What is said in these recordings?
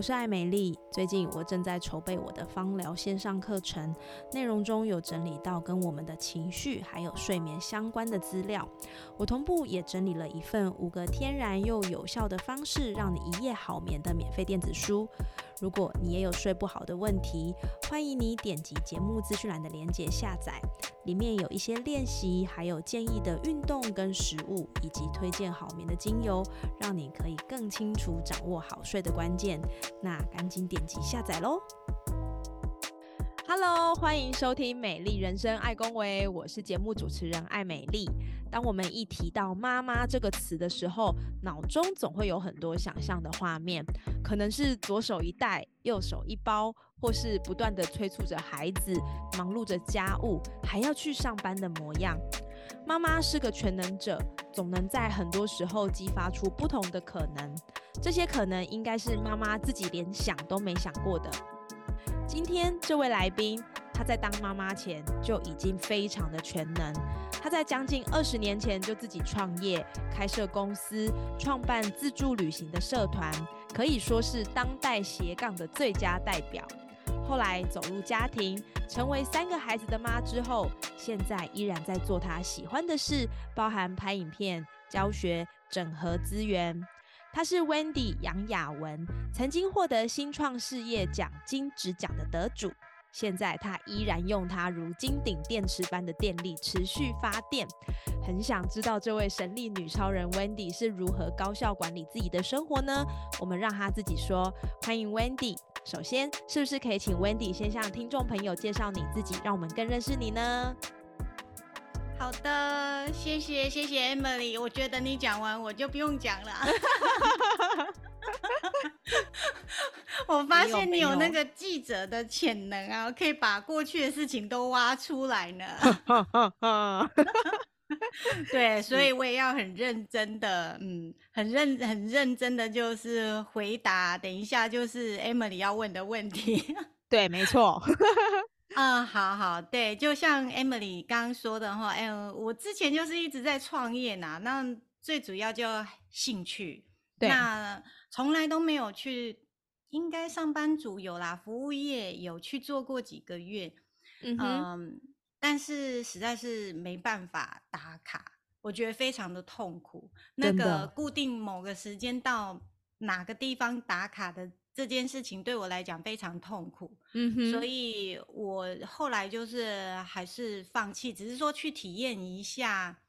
我是艾美丽。最近我正在筹备我的芳疗线上课程，内容中有整理到跟我们的情绪还有睡眠相关的资料。我同步也整理了一份五个天然又有效的方式，让你一夜好眠的免费电子书。如果你也有睡不好的问题，欢迎你点击节目资讯栏的链接下载，里面有一些练习，还有建议的运动跟食物，以及推荐好眠的精油，让你可以更清楚掌握好睡的关键。那赶紧点击下载喽！Hello，欢迎收听《美丽人生爱公维》，我是节目主持人艾美丽。当我们一提到“妈妈”这个词的时候，脑中总会有很多想象的画面，可能是左手一袋，右手一包，或是不断的催促着孩子，忙碌着家务，还要去上班的模样。妈妈是个全能者，总能在很多时候激发出不同的可能。这些可能应该是妈妈自己连想都没想过的。今天这位来宾，她在当妈妈前就已经非常的全能。她在将近二十年前就自己创业，开设公司，创办自助旅行的社团，可以说是当代斜杠的最佳代表。后来走入家庭，成为三个孩子的妈之后，现在依然在做她喜欢的事，包含拍影片、教学、整合资源。她是 Wendy 杨雅文，曾经获得新创事业奖金质奖的得主。现在她依然用她如金顶电池般的电力持续发电。很想知道这位神力女超人 Wendy 是如何高效管理自己的生活呢？我们让她自己说。欢迎 Wendy。首先，是不是可以请 Wendy 先向听众朋友介绍你自己，让我们更认识你呢？好的，谢谢谢谢 Emily。我觉得你讲完我就不用讲了。我发现你有那个记者的潜能啊，可以把过去的事情都挖出来呢。对，所以我也要很认真的，嗯，很认很认真的，就是回答。等一下就是 Emily 要问的问题。对，没错。嗯，好好，对，就像 Emily 刚刚说的话，哎，我之前就是一直在创业呐，那最主要就兴趣，那从来都没有去，应该上班族有啦，服务业有去做过几个月，嗯。但是实在是没办法打卡，我觉得非常的痛苦。那个固定某个时间到哪个地方打卡的这件事情，对我来讲非常痛苦。嗯哼，所以我后来就是还是放弃，只是说去体验一下，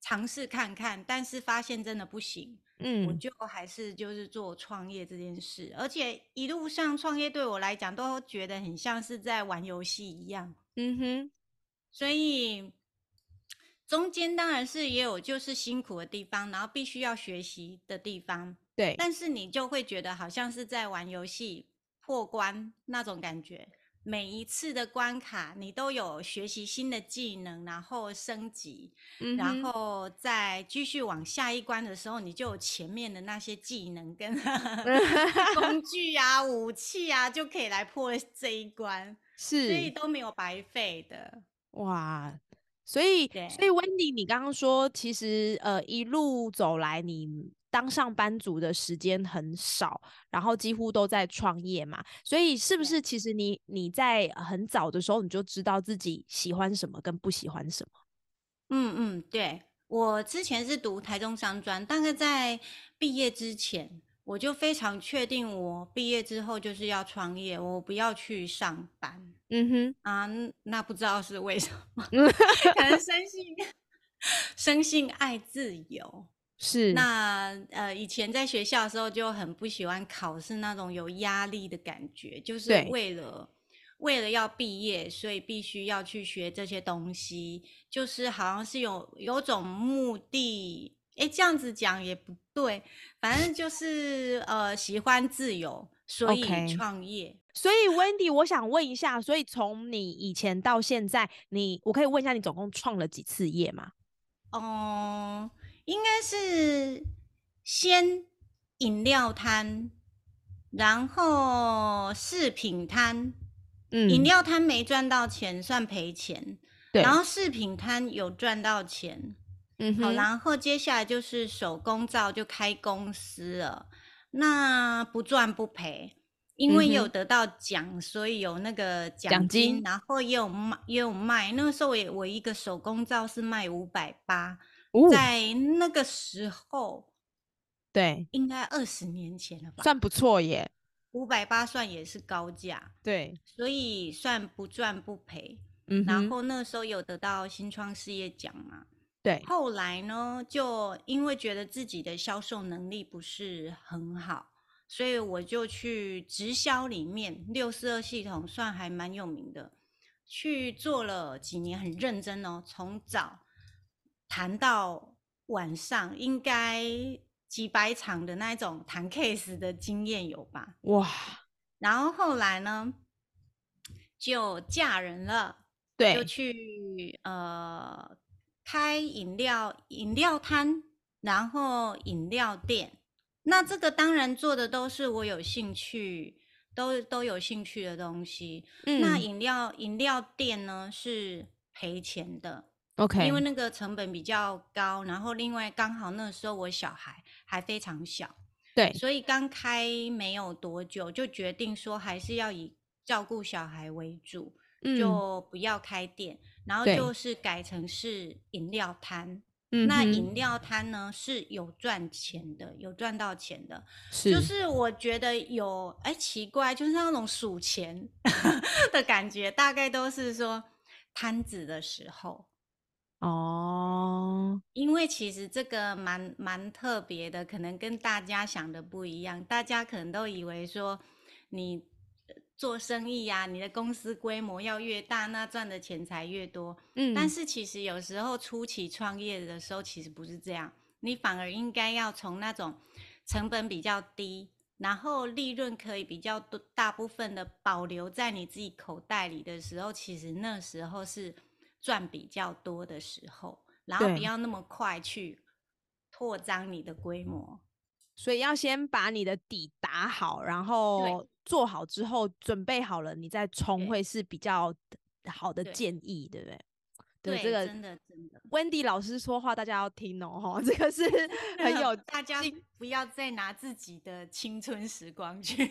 尝试看看。但是发现真的不行，嗯，我就还是就是做创业这件事，而且一路上创业对我来讲都觉得很像是在玩游戏一样。嗯哼。所以中间当然是也有就是辛苦的地方，然后必须要学习的地方。对，但是你就会觉得好像是在玩游戏破关那种感觉。每一次的关卡，你都有学习新的技能，然后升级，然后再继续往下一关的时候，你就有前面的那些技能跟 工具啊、武器啊，就可以来破这一关。是，所以都没有白费的。哇，所以所以 Wendy，你刚刚说，其实呃一路走来，你当上班族的时间很少，然后几乎都在创业嘛，所以是不是其实你你在很早的时候你就知道自己喜欢什么跟不喜欢什么？嗯嗯，对我之前是读台中商专，大概在毕业之前。我就非常确定，我毕业之后就是要创业，我不要去上班。嗯哼，啊，那不知道是为什么，可能生性生性爱自由。是，那呃，以前在学校的时候就很不喜欢考试那种有压力的感觉，就是为了为了要毕业，所以必须要去学这些东西，就是好像是有有种目的。哎，这样子讲也不对，反正就是呃喜欢自由，所以创业。所以 Wendy，我想问一下，所以从你以前到现在，你我可以问一下，你总共创了几次业吗？哦，应该是先饮料摊，然后饰品摊。嗯，饮料摊没赚到钱，算赔钱。对，然后饰品摊有赚到钱。嗯，好，然后接下来就是手工皂就开公司了。那不赚不赔，因为有得到奖，所以有那个奖金，然后也有卖，也有卖。那个时候我我一个手工皂是卖五百八，在那个时候，对，应该二十年前了吧，算不错耶。五百八算也是高价，对，所以算不赚不赔。嗯，然后那时候有得到新创事业奖嘛？对。后来呢，就因为觉得自己的销售能力不是很好，所以我就去直销里面六四二系统算还蛮有名的，去做了几年，很认真哦，从早谈到晚上，应该。几百场的那种谈 case 的经验有吧？哇！然后后来呢，就嫁人了，对，就去呃开饮料饮料摊，然后饮料店。那这个当然做的都是我有兴趣，都都有兴趣的东西。那饮料饮料店呢是赔钱的。OK，因为那个成本比较高，然后另外刚好那时候我小孩还非常小，对，所以刚开没有多久就决定说还是要以照顾小孩为主，嗯。就不要开店，然后就是改成是饮料摊。那饮料摊呢是有赚钱的，有赚到钱的，是。就是我觉得有哎奇怪，就是那种数钱 的感觉，大概都是说摊子的时候。哦，因为其实这个蛮蛮特别的，可能跟大家想的不一样。大家可能都以为说，你做生意呀，你的公司规模要越大，那赚的钱才越多。嗯，但是其实有时候初期创业的时候，其实不是这样，你反而应该要从那种成本比较低，然后利润可以比较多，大部分的保留在你自己口袋里的时候，其实那时候是。赚比较多的时候，然后不要那么快去扩张你的规模，所以要先把你的底打好，然后做好之后，准备好了你再冲，会是比较好的建议，对不对？对，这个真的真的，Wendy 老师说话大家要听哦，哈，这个是很有大家不要再拿自己的青春时光去。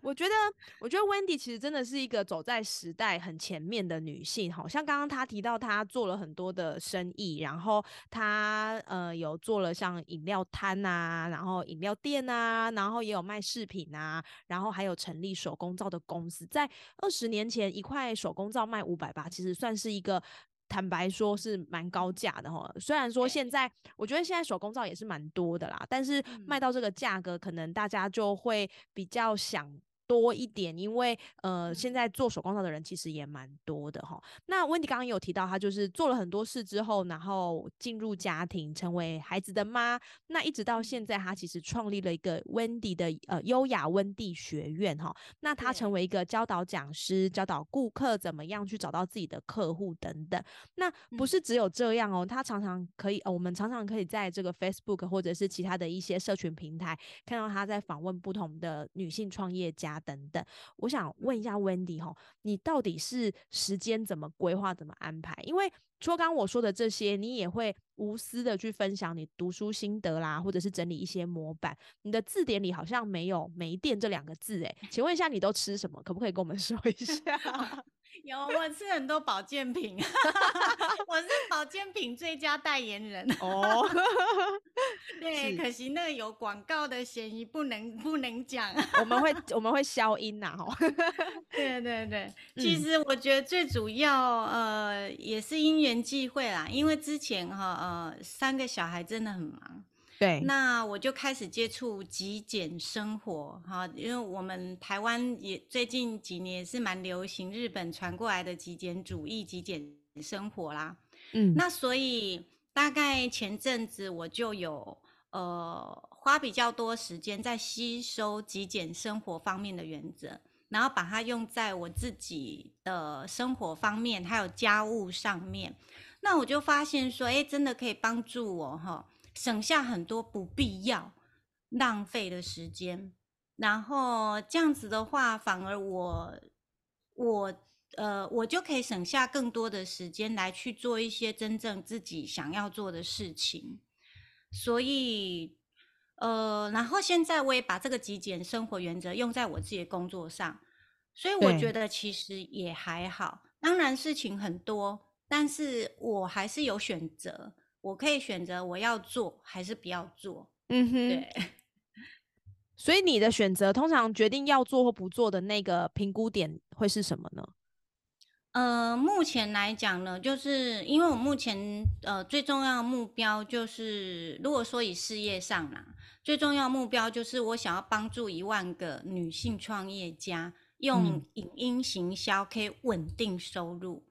我觉得，我觉得 Wendy 其实真的是一个走在时代很前面的女性，好像刚刚她提到她做了很多的生意，然后她呃有做了像饮料摊啊，然后饮料店啊，然后也有卖饰品啊，然后还有成立手工皂的公司，在二十年前一块手工皂卖五百八，其实算是一个。坦白说，是蛮高价的哈。虽然说现在，我觉得现在手工皂也是蛮多的啦，但是卖到这个价格，可能大家就会比较想。多一点，因为呃，现在做手工皂的人其实也蛮多的哈。那温迪刚刚有提到，她就是做了很多事之后，然后进入家庭，成为孩子的妈。那一直到现在，她其实创立了一个温迪的呃优雅温蒂学院哈。那她成为一个教导讲师，教导顾客怎么样去找到自己的客户等等。那不是只有这样哦，她常常可以，我们常常可以在这个 Facebook 或者是其他的一些社群平台看到她在访问不同的女性创业家。等等，我想问一下 Wendy 哈，你到底是时间怎么规划、怎么安排？因为除了刚我说的这些，你也会无私的去分享你读书心得啦，或者是整理一些模板。你的字典里好像没有“没电”这两个字，哎，请问一下你都吃什么？可不可以跟我们说一下？有，我吃很多保健品，我是保健品最佳代言人哦。对，可惜那有广告的嫌疑，不能不能讲。我们会我们会消音呐，哈。对对对，其实我觉得最主要呃也是因缘际会啦，因为之前哈呃三个小孩真的很忙。对，那我就开始接触极简生活哈，因为我们台湾也最近几年也是蛮流行日本传过来的极简主义、极简生活啦。嗯，那所以大概前阵子我就有呃花比较多时间在吸收极简生活方面的原则，然后把它用在我自己的生活方面，还有家务上面。那我就发现说，哎，真的可以帮助我哈，省下很多不必要浪费的时间。然后这样子的话，反而我我呃，我就可以省下更多的时间来去做一些真正自己想要做的事情。所以，呃，然后现在我也把这个极简生活原则用在我自己的工作上，所以我觉得其实也还好。当然事情很多。但是我还是有选择，我可以选择我要做还是不要做。嗯哼，对。所以你的选择通常决定要做或不做的那个评估点会是什么呢？呃，目前来讲呢，就是因为我目前呃最重要的目标就是，如果说以事业上啦，最重要目标就是我想要帮助一万个女性创业家用影音行销可以稳定收入。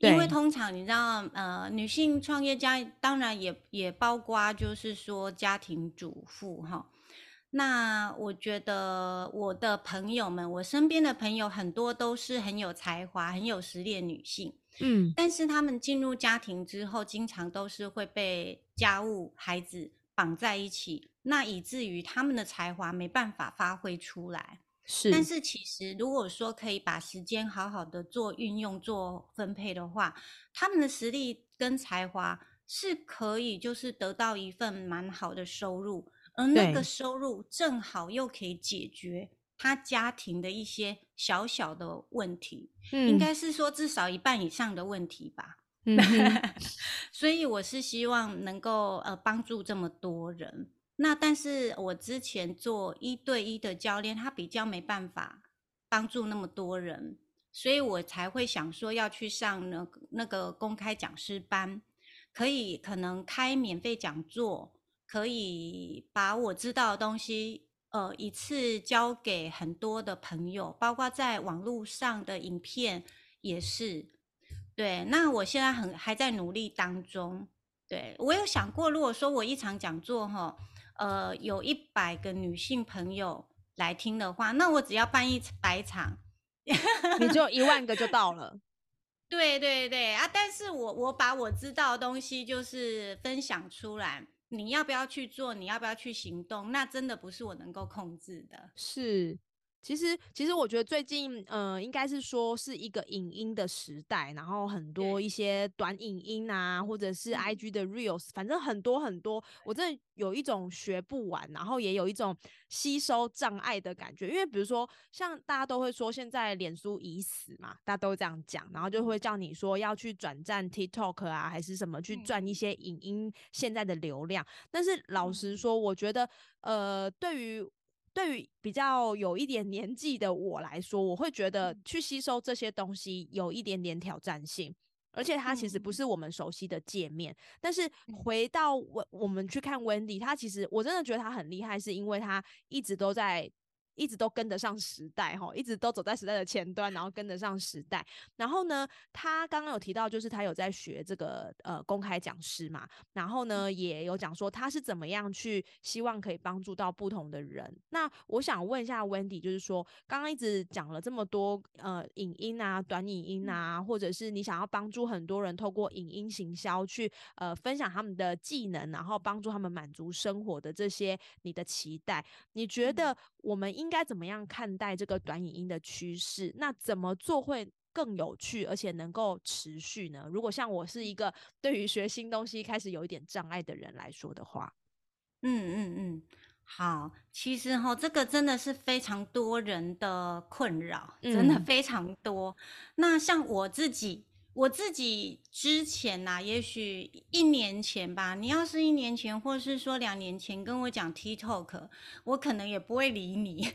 因为通常你知道，呃，女性创业家当然也也包括就是说家庭主妇哈。那我觉得我的朋友们，我身边的朋友很多都是很有才华、很有实力的女性，嗯，但是她们进入家庭之后，经常都是会被家务、孩子绑在一起，那以至于他们的才华没办法发挥出来。是，但是其实如果说可以把时间好好的做运用、做分配的话，他们的实力跟才华是可以就是得到一份蛮好的收入，而那个收入正好又可以解决他家庭的一些小小的问题，应该是说至少一半以上的问题吧。嗯，所以我是希望能够呃帮助这么多人。那但是我之前做一对一的教练，他比较没办法帮助那么多人，所以我才会想说要去上那那个公开讲师班，可以可能开免费讲座，可以把我知道的东西，呃，一次交给很多的朋友，包括在网络上的影片也是。对，那我现在很还在努力当中。对我有想过，如果说我一场讲座哈。呃，有一百个女性朋友来听的话，那我只要办一百场，你就一万个就到 了。对对对啊！但是我我把我知道的东西就是分享出来，你要不要去做？你要不要去行动？那真的不是我能够控制的。是。其实，其实我觉得最近，呃，应该是说是一个影音的时代，然后很多一些短影音啊，或者是 I G 的 Reels，反正很多很多，我真的有一种学不完，然后也有一种吸收障碍的感觉。因为比如说，像大家都会说现在脸书已死嘛，大家都这样讲，然后就会叫你说要去转战 TikTok 啊，还是什么去赚一些影音现在的流量。但是老实说，我觉得，呃，对于对于比较有一点年纪的我来说，我会觉得去吸收这些东西有一点点挑战性，而且它其实不是我们熟悉的界面。但是回到我我们去看 Wendy，他其实我真的觉得他很厉害，是因为他一直都在。一直都跟得上时代哈，一直都走在时代的前端，然后跟得上时代。然后呢，他刚刚有提到，就是他有在学这个呃公开讲师嘛，然后呢也有讲说他是怎么样去希望可以帮助到不同的人。那我想问一下 Wendy，就是说刚刚一直讲了这么多呃影音啊、短影音啊，或者是你想要帮助很多人透过影音行销去呃分享他们的技能，然后帮助他们满足生活的这些你的期待，你觉得我们？应该怎么样看待这个短影音的趋势？那怎么做会更有趣，而且能够持续呢？如果像我是一个对于学新东西开始有一点障碍的人来说的话，嗯嗯嗯，好，其实哈，这个真的是非常多人的困扰，真的非常多。那像我自己。我自己之前呐，也许一年前吧，你要是一年前，或是说两年前跟我讲 TikTok，我可能也不会理你，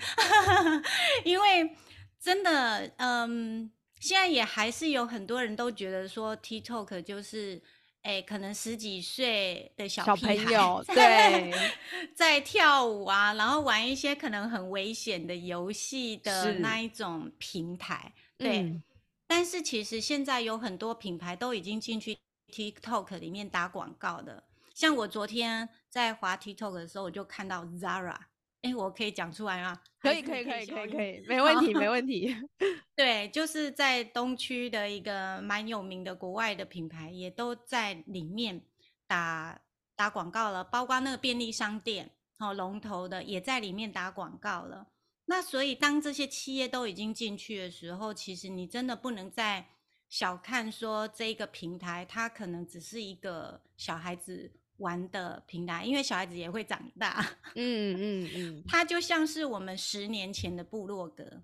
因为真的，嗯，现在也还是有很多人都觉得说 TikTok 就是，哎，可能十几岁的小朋友对，在跳舞啊，然后玩一些可能很危险的游戏的那一种平台，对。但是其实现在有很多品牌都已经进去 TikTok 里面打广告的，像我昨天在滑 TikTok 的时候，我就看到 Zara，哎，我可以讲出来吗？可以，可以，可以，可以，可以，没问题，没问题。对，就是在东区的一个蛮有名的国外的品牌，也都在里面打打广告了，包括那个便利商店，哦，龙头的也在里面打广告了。那所以，当这些企业都已经进去的时候，其实你真的不能再小看说这个平台，它可能只是一个小孩子玩的平台，因为小孩子也会长大。嗯嗯嗯，它就像是我们十年前的部落格，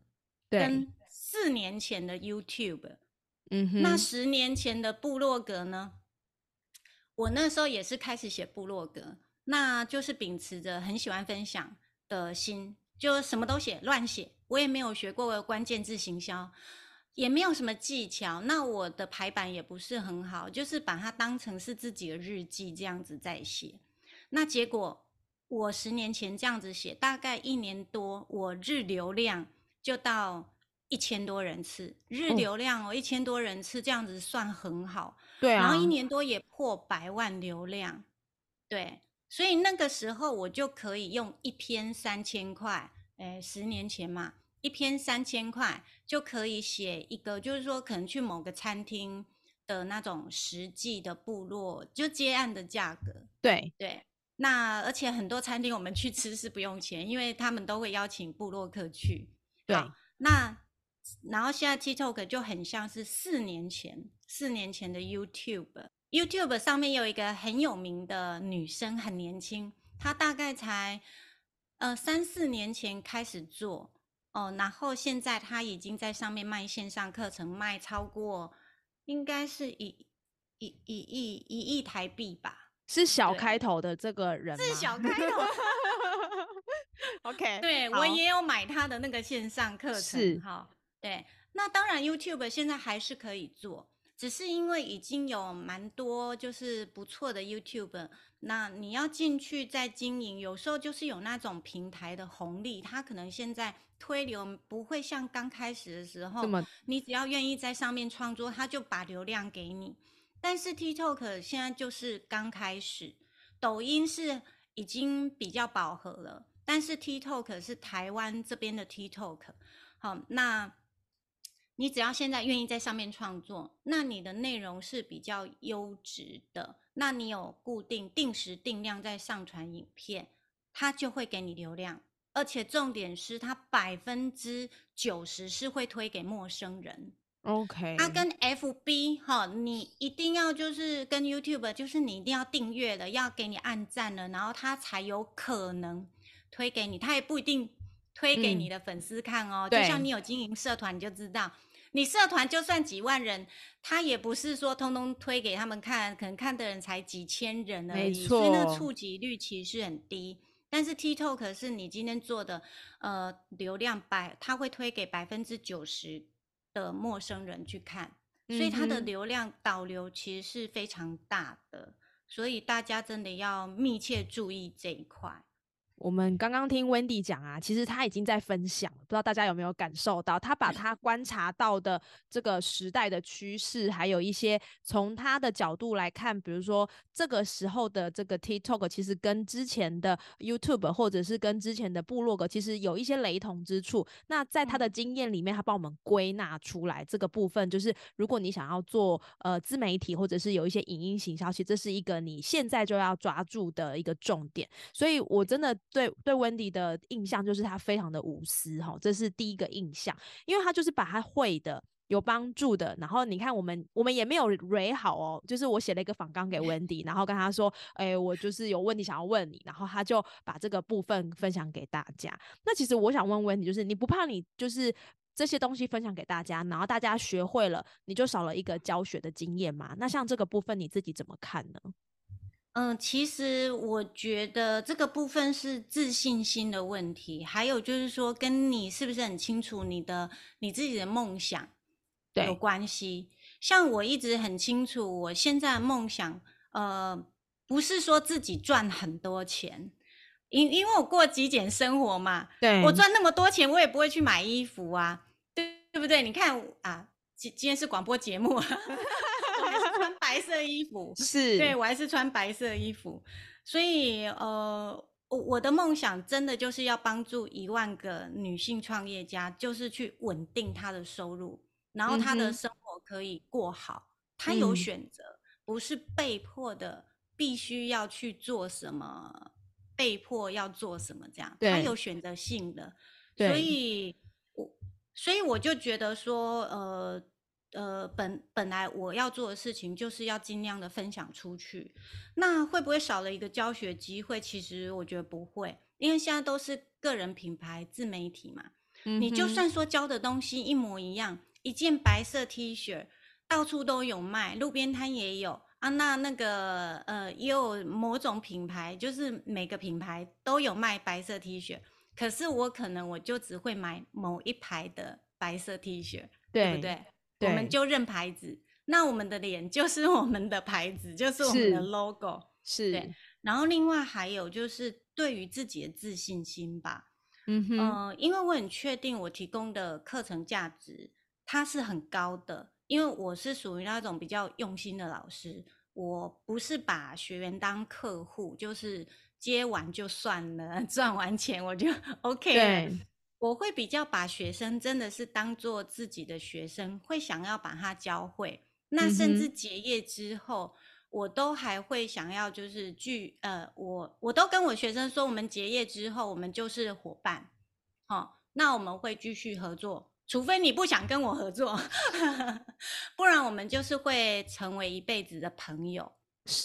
跟四年前的 YouTube。嗯哼，那十年前的部落格呢？我那时候也是开始写部落格，那就是秉持着很喜欢分享的心。就什么都写，乱写。我也没有学过关键字行销，也没有什么技巧。那我的排版也不是很好，就是把它当成是自己的日记这样子在写。那结果我十年前这样子写，大概一年多，我日流量就到一千多人次。日流量哦，一千多人次这样子算很好。对啊。然后一年多也破百万流量。对。所以那个时候我就可以用一篇三千块，诶，十年前嘛，一篇三千块就可以写一个，就是说可能去某个餐厅的那种实际的部落，就接案的价格。对对，那而且很多餐厅我们去吃是不用钱，因为他们都会邀请部落客去。对，那然后现在 TikTok 就很像是四年前，四年前的 YouTube。YouTube 上面有一个很有名的女生，很年轻，她大概才呃三四年前开始做哦，然后现在她已经在上面卖线上课程，卖超过应该是一一一亿一亿台币吧？是小开头的这个人是小开头。OK，对我也有买她的那个线上课程，是哈，对，那当然 YouTube 现在还是可以做。只是因为已经有蛮多就是不错的 YouTube，那你要进去再经营，有时候就是有那种平台的红利，它可能现在推流不会像刚开始的时候，你只要愿意在上面创作，它就把流量给你。但是 TikTok 现在就是刚开始，抖音是已经比较饱和了，但是 TikTok 是台湾这边的 TikTok，好那。你只要现在愿意在上面创作，那你的内容是比较优质的，那你有固定定时定量在上传影片，它就会给你流量，而且重点是它百分之九十是会推给陌生人。OK，它跟 FB 哈，你一定要就是跟 YouTube，就是你一定要订阅了，要给你按赞了，然后它才有可能推给你，它也不一定推给你的粉丝看哦。就像你有经营社团，你就知道。你社团就算几万人，他也不是说通通推给他们看，可能看的人才几千人而已，所以那个触及率其实很低。但是 TikTok 是你今天做的，呃，流量百，他会推给百分之九十的陌生人去看，所以它的流量导流其实是非常大的，所以大家真的要密切注意这一块。我们刚刚听 Wendy 讲啊，其实他已经在分享，不知道大家有没有感受到，他把他观察到的这个时代的趋势，还有一些从他的角度来看，比如说这个时候的这个 TikTok，其实跟之前的 YouTube 或者是跟之前的部落格，其实有一些雷同之处。那在他的经验里面，他帮我们归纳出来这个部分，就是如果你想要做呃自媒体，或者是有一些影音型消息这是一个你现在就要抓住的一个重点。所以我真的。对对，Wendy 的印象就是他非常的无私哈，这是第一个印象，因为他就是把他会的、有帮助的，然后你看我们我们也没有 re 好哦，就是我写了一个访纲给 Wendy，然后跟他说，哎，我就是有问题想要问你，然后他就把这个部分分享给大家。那其实我想问 Wendy，就是你不怕你就是这些东西分享给大家，然后大家学会了，你就少了一个教学的经验吗？那像这个部分你自己怎么看呢？嗯，其实我觉得这个部分是自信心的问题，还有就是说跟你是不是很清楚你的你自己的梦想有关系。像我一直很清楚，我现在的梦想，呃，不是说自己赚很多钱，因因为我过极简生活嘛，对我赚那么多钱，我也不会去买衣服啊，对对不对？你看啊，今今天是广播节目。白色衣服。是。对我还是穿白色衣服，所以呃，我我的梦想真的就是要帮助一万个女性创业家，就是去稳定她的收入，然后她的生活可以过好，她有选择，不是被迫的必须要去做什么，被迫要做什么这样，她有选择性的，所以我所以我就觉得说，呃。呃，本本来我要做的事情就是要尽量的分享出去，那会不会少了一个教学机会？其实我觉得不会，因为现在都是个人品牌自媒体嘛。嗯你就算说教的东西一模一样，一件白色 T 恤到处都有卖，路边摊也有啊。那那个呃，也有某种品牌，就是每个品牌都有卖白色 T 恤，可是我可能我就只会买某一排的白色 T 恤，对不对？我们就认牌子，那我们的脸就是我们的牌子，就是我们的 logo，是。对，然后另外还有就是对于自己的自信心吧，嗯哼，因为我很确定我提供的课程价值它是很高的，因为我是属于那种比较用心的老师，我不是把学员当客户，就是接完就算了，赚完钱我就 OK 了。我会比较把学生真的是当做自己的学生，会想要把他教会。那甚至结业之后，我都还会想要就是聚呃，我我都跟我学生说，我们结业之后，我们就是伙伴。好，那我们会继续合作，除非你不想跟我合作，不然我们就是会成为一辈子的朋友，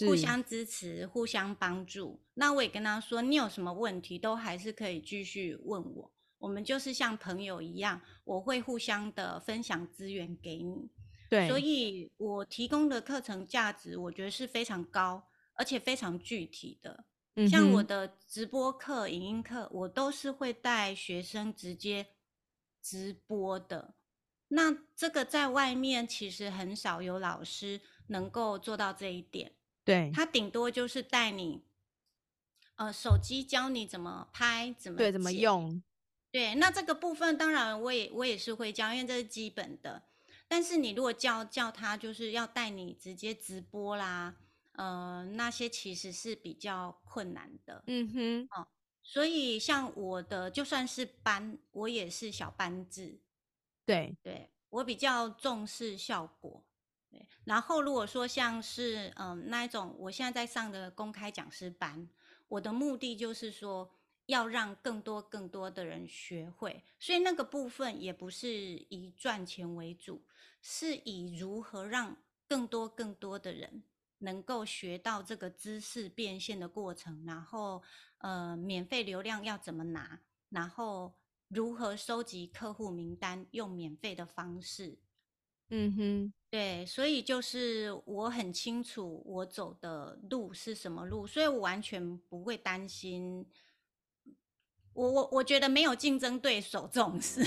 互相支持，互相帮助。那我也跟他说，你有什么问题，都还是可以继续问我。我们就是像朋友一样，我会互相的分享资源给你。对，所以我提供的课程价值，我觉得是非常高，而且非常具体的。像我的直播课、影音课，我都是会带学生直接直播的。那这个在外面其实很少有老师能够做到这一点。对，他顶多就是带你，呃，手机教你怎么拍，怎么对，怎么用。对，那这个部分当然我也我也是会教，因为这是基本的。但是你如果叫叫他，就是要带你直接直播啦，呃，那些其实是比较困难的。嗯哼，哦，所以像我的就算是班，我也是小班制。对，对我比较重视效果。对，然后如果说像是嗯那一种，我现在在上的公开讲师班，我的目的就是说。要让更多更多的人学会，所以那个部分也不是以赚钱为主，是以如何让更多更多的人能够学到这个知识变现的过程，然后呃，免费流量要怎么拿，然后如何收集客户名单，用免费的方式。嗯哼，对，所以就是我很清楚我走的路是什么路，所以我完全不会担心。我我我觉得没有竞争对手这种事。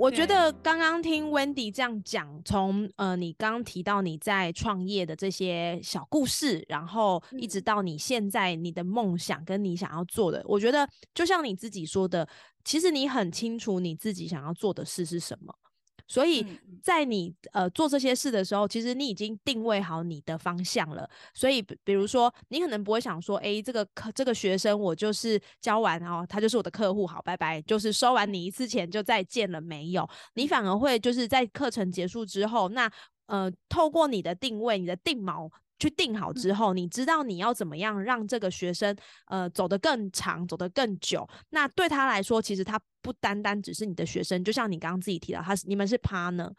我我觉得刚刚听 Wendy 这样讲，从呃你刚刚提到你在创业的这些小故事，然后一直到你现在你的梦想跟你想要做的，我觉得就像你自己说的。其实你很清楚你自己想要做的事是什么，所以在你呃做这些事的时候，其实你已经定位好你的方向了。所以，比如说，你可能不会想说，哎，这个课这个学生我就是教完哦，他就是我的客户，好，拜拜，就是收完你一次钱就再见了，没有。你反而会就是在课程结束之后，那呃，透过你的定位，你的定锚。去定好之后，你知道你要怎么样让这个学生呃走得更长，走得更久。那对他来说，其实他不单单只是你的学生，就像你刚刚自己提到，他是你们是 partner，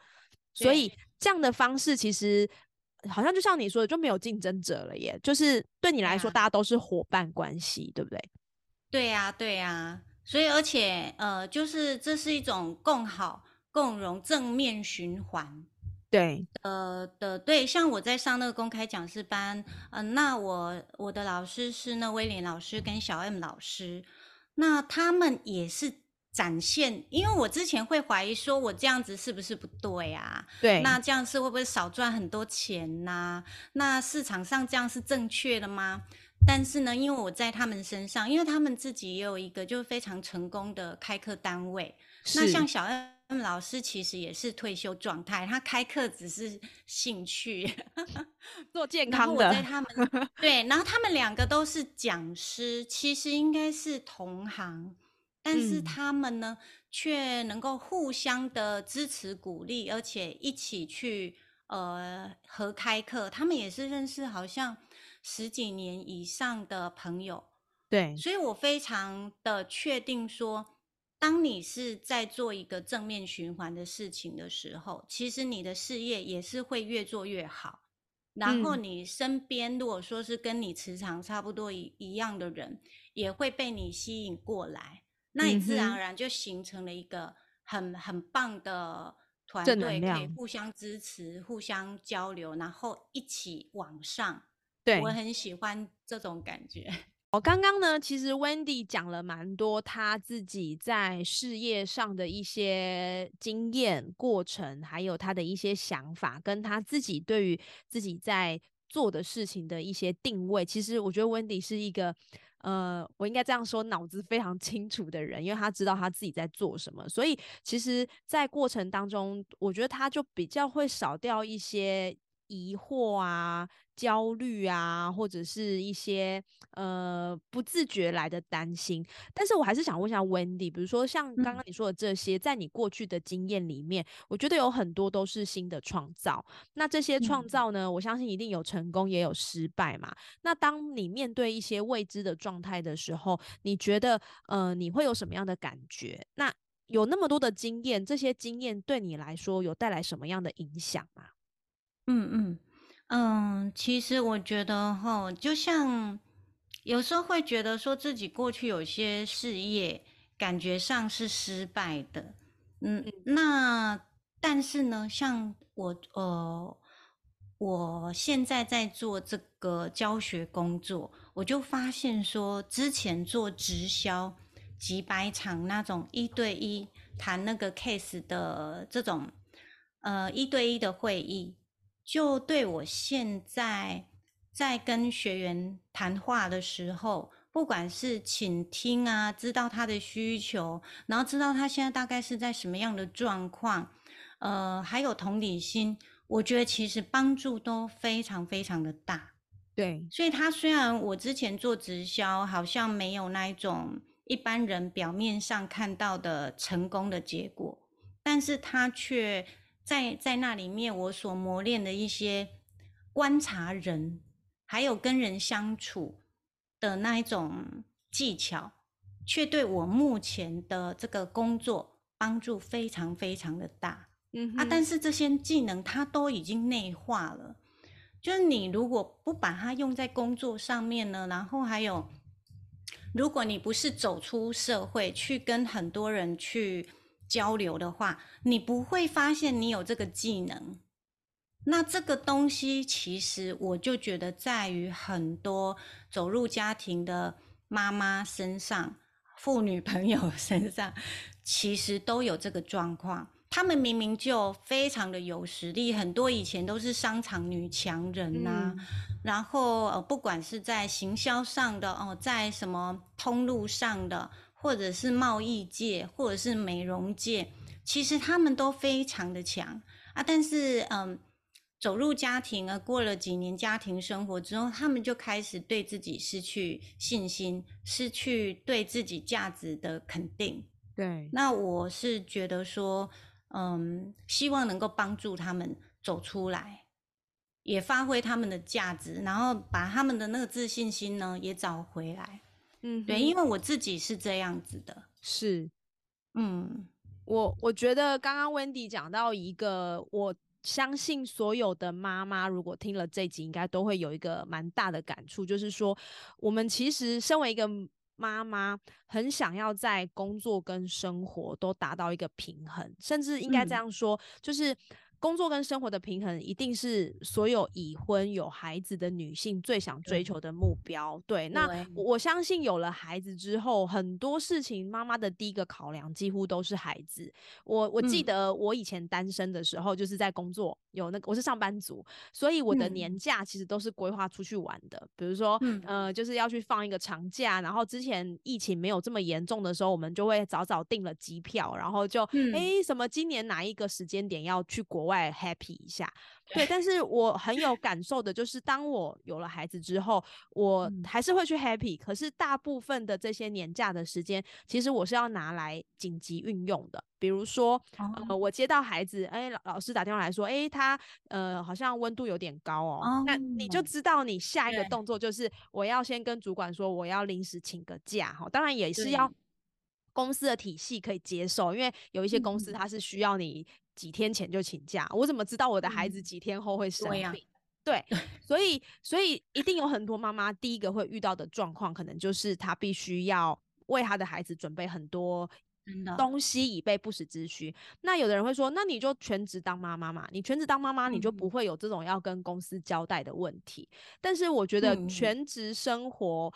所以这样的方式其实好像就像你说的，就没有竞争者了耶。就是对你来说，大家都是伙伴关系，对不对？对呀，对呀。所以而且呃，就是这是一种共好、共荣、正面循环。对，呃的对，像我在上那个公开讲师班，嗯，那我我的老师是那威廉老师跟小 M 老师，那他们也是展现，因为我之前会怀疑说我这样子是不是不对啊？对，那这样是会不会少赚很多钱呐？那市场上这样是正确的吗？但是呢，因为我在他们身上，因为他们自己也有一个就是非常成功的开课单位。那像小恩老师其实也是退休状态，他开课只是兴趣，做健康的。我在他们 对，然后他们两个都是讲师，其实应该是同行，但是他们呢却能够互相的支持鼓励，而且一起去呃合开课。他们也是认识好像十几年以上的朋友，对，所以我非常的确定说。当你是在做一个正面循环的事情的时候，其实你的事业也是会越做越好。然后你身边如果说是跟你磁场差不多一一样的人，也会被你吸引过来，那你自然而然就形成了一个很很棒的团队，可以互相支持、互相交流，然后一起往上。对我很喜欢这种感觉。我刚刚呢，其实 Wendy 讲了蛮多他自己在事业上的一些经验过程，还有他的一些想法，跟他自己对于自己在做的事情的一些定位。其实我觉得 Wendy 是一个，呃，我应该这样说，脑子非常清楚的人，因为他知道他自己在做什么。所以其实，在过程当中，我觉得他就比较会少掉一些。疑惑啊、焦虑啊，或者是一些呃不自觉来的担心，但是我还是想问一下 Wendy，比如说像刚刚你说的这些，在你过去的经验里面，我觉得有很多都是新的创造。那这些创造呢，我相信一定有成功，也有失败嘛。那当你面对一些未知的状态的时候，你觉得呃你会有什么样的感觉？那有那么多的经验，这些经验对你来说有带来什么样的影响吗？嗯嗯嗯，其实我觉得哈，就像有时候会觉得说自己过去有些事业感觉上是失败的，嗯，那但是呢，像我呃，我现在在做这个教学工作，我就发现说，之前做直销几百场那种一对一谈那个 case 的这种呃一对一的会议。就对我现在在跟学员谈话的时候，不管是倾听啊，知道他的需求，然后知道他现在大概是在什么样的状况，呃，还有同理心，我觉得其实帮助都非常非常的大。对，所以他虽然我之前做直销，好像没有那一种一般人表面上看到的成功的结果，但是他却。在在那里面，我所磨练的一些观察人，还有跟人相处的那一种技巧，却对我目前的这个工作帮助非常非常的大。嗯啊，但是这些技能它都已经内化了，就是你如果不把它用在工作上面呢，然后还有，如果你不是走出社会去跟很多人去。交流的话，你不会发现你有这个技能。那这个东西，其实我就觉得在于很多走入家庭的妈妈身上、妇女朋友 身上，其实都有这个状况。他们明明就非常的有实力，很多以前都是商场女强人呐。然后呃，不管是在行销上的哦，在什么通路上的。或者是贸易界，或者是美容界，其实他们都非常的强啊。但是，嗯，走入家庭啊，过了几年家庭生活之后，他们就开始对自己失去信心，失去对自己价值的肯定。对，那我是觉得说，嗯，希望能够帮助他们走出来，也发挥他们的价值，然后把他们的那个自信心呢也找回来。嗯，对，因为我自己是这样子的，是，嗯，我我觉得刚刚 Wendy 讲到一个，我相信所有的妈妈如果听了这集，应该都会有一个蛮大的感触，就是说，我们其实身为一个妈妈，很想要在工作跟生活都达到一个平衡，甚至应该这样说，就是工作跟生活的平衡一定是所有已婚有孩子的女性最想追求的目标。对，那我相信有了孩子之后，很多事情妈妈的第一个考量几乎都是孩子。我我记得我以前单身的时候，就是在工作有那个我是上班族，所以我的年假其实都是规划出去玩的。比如说，呃，就是要去放一个长假，然后之前疫情没有这么严重的时候，我们就会早早订了机票，然后就哎什么今年哪一个时间点要去国外。外 happy 一下，对，但是我很有感受的，就是当我有了孩子之后，我还是会去 happy。可是大部分的这些年假的时间，其实我是要拿来紧急运用的。比如说，呃，我接到孩子，哎，老老师打电话来说，哎，他呃好像温度有点高哦，那你就知道你下一个动作就是我要先跟主管说我要临时请个假哈，当然也是要公司的体系可以接受，因为有一些公司它是需要你。几天前就请假，我怎么知道我的孩子几天后会生病？对，所以所以一定有很多妈妈第一个会遇到的状况，可能就是她必须要为她的孩子准备很多东西，以备不时之需。那有的人会说，那你就全职当妈妈嘛？你全职当妈妈，你就不会有这种要跟公司交代的问题。但是我觉得全职生活。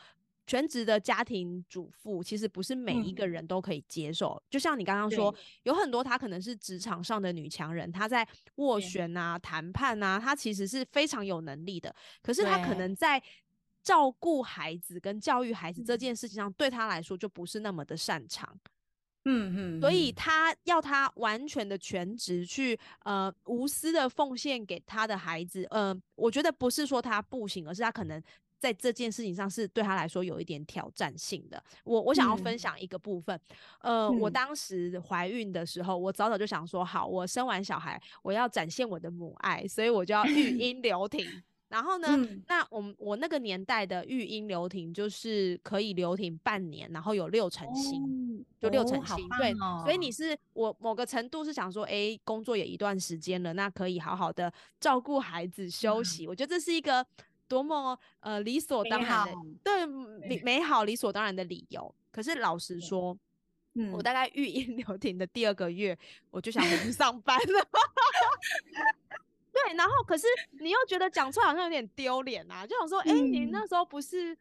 全职的家庭主妇其实不是每一个人都可以接受，就像你刚刚说，有很多她可能是职场上的女强人，她在斡旋啊、谈判啊，她其实是非常有能力的。可是她可能在照顾孩子跟教育孩子这件事情上，对她来说就不是那么的擅长。嗯嗯，所以她要她完全的全职去呃无私的奉献给她的孩子，嗯，我觉得不是说她不行，而是她可能。在这件事情上是对他来说有一点挑战性的。我我想要分享一个部分，呃，我当时怀孕的时候，我早早就想说，好，我生完小孩，我要展现我的母爱，所以我就要育 婴留停。然后呢，那我们我那个年代的育婴留停就是可以留停半年，然后有六成薪，就六成薪。对，所以你是我某个程度是想说，哎，工作也一段时间了，那可以好好的照顾孩子休息。我觉得这是一个。多么呃理所当然的对美美好理所当然的理由，可是老实说，嗯，我大概育婴留停的第二个月，我就想回去上班了。对，然后可是你又觉得讲出来好像有点丢脸啊，就想说，哎，你那时候不是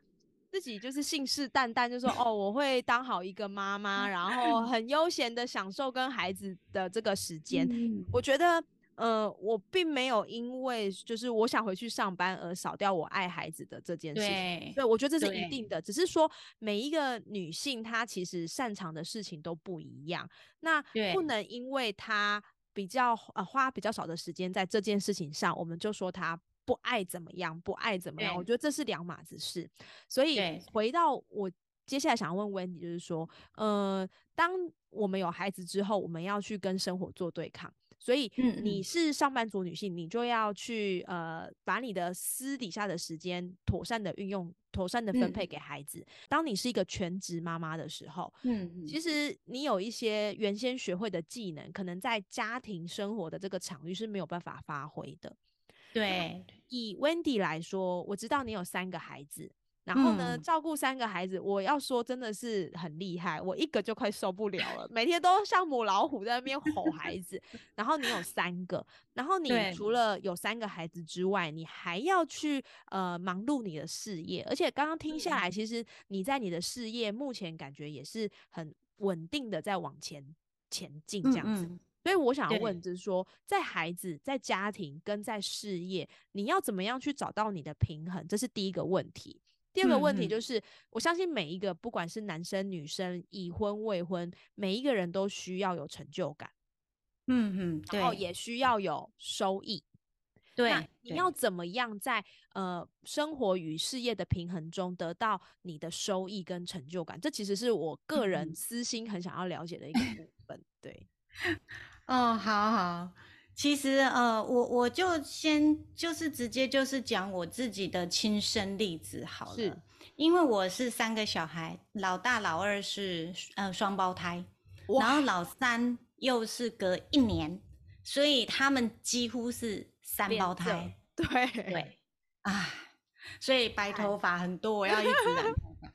自己就是信誓旦旦就说，哦，我会当好一个妈妈，然后很悠闲的享受跟孩子的这个时间。我觉得。呃，我并没有因为就是我想回去上班而少掉我爱孩子的这件事情。对，我觉得这是一定的。只是说每一个女性她其实擅长的事情都不一样，那不能因为她比较呃花比较少的时间在这件事情上，我们就说她不爱怎么样，不爱怎么样。我觉得这是两码子事。所以回到我接下来想要问问题，就是说，呃，当我们有孩子之后，我们要去跟生活做对抗。所以，你是上班族女性，你就要去呃，把你的私底下的时间妥善的运用，妥善的分配给孩子。当你是一个全职妈妈的时候，嗯，其实你有一些原先学会的技能，可能在家庭生活的这个场域是没有办法发挥的。对，以 Wendy 来说，我知道你有三个孩子。然后呢，照顾三个孩子，我要说真的是很厉害，我一个就快受不了了，每天都像母老虎在那边吼孩子。然后你有三个，然后你除了有三个孩子之外，你还要去呃忙碌你的事业，而且刚刚听下来，其实你在你的事业目前感觉也是很稳定的在往前前进这样子。所以我想要问，就是说，在孩子、在家庭跟在事业，你要怎么样去找到你的平衡？这是第一个问题。第二个问题就是，我相信每一个不管是男生女生、已婚未婚，每一个人都需要有成就感，嗯嗯，然后也需要有收益。对，你要怎么样在呃生活与事业的平衡中得到你的收益跟成就感？这其实是我个人私心很想要了解的一个部分。对，哦，好好。其实，呃，我我就先就是直接就是讲我自己的亲身例子好了，因为我是三个小孩，老大老二是呃双胞胎，然后老三又是隔一年，所以他们几乎是三胞胎，对对 啊，所以白头发很多，我要一直染头发。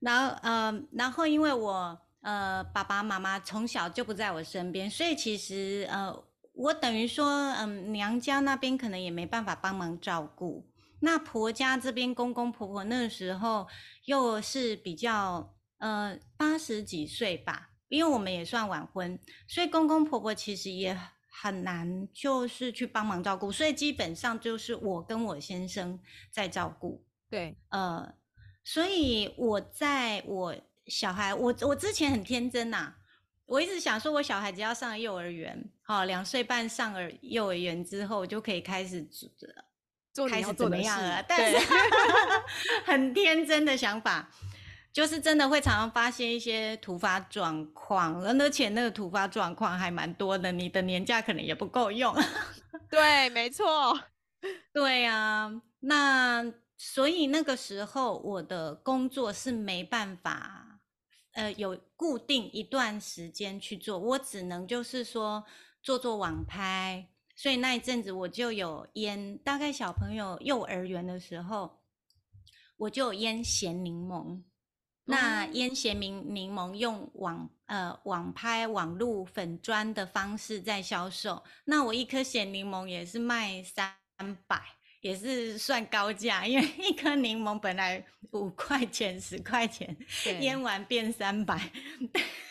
然后，呃，然后因为我呃爸爸妈妈从小就不在我身边，所以其实呃。我等于说，嗯，娘家那边可能也没办法帮忙照顾，那婆家这边公公婆婆那时候又是比较，呃，八十几岁吧，因为我们也算晚婚，所以公公婆婆其实也很难，就是去帮忙照顾，所以基本上就是我跟我先生在照顾。对，呃，所以我在我小孩，我我之前很天真呐。我一直想说，我小孩只要上幼儿园，好，两岁半上了幼儿园之后，就可以开始做开始怎么样了？但是 很天真的想法，就是真的会常常发现一些突发状况，而且那个突发状况还蛮多的，你的年假可能也不够用。对，没错，对啊，那所以那个时候我的工作是没办法。呃，有固定一段时间去做，我只能就是说做做网拍，所以那一阵子我就有腌，大概小朋友幼儿园的时候，我就腌咸柠檬。那腌咸柠柠檬用网呃网拍网路粉砖的方式在销售，那我一颗咸柠檬也是卖三百。也是算高价，因为一颗柠檬本来五块钱、十块钱，腌完变三百。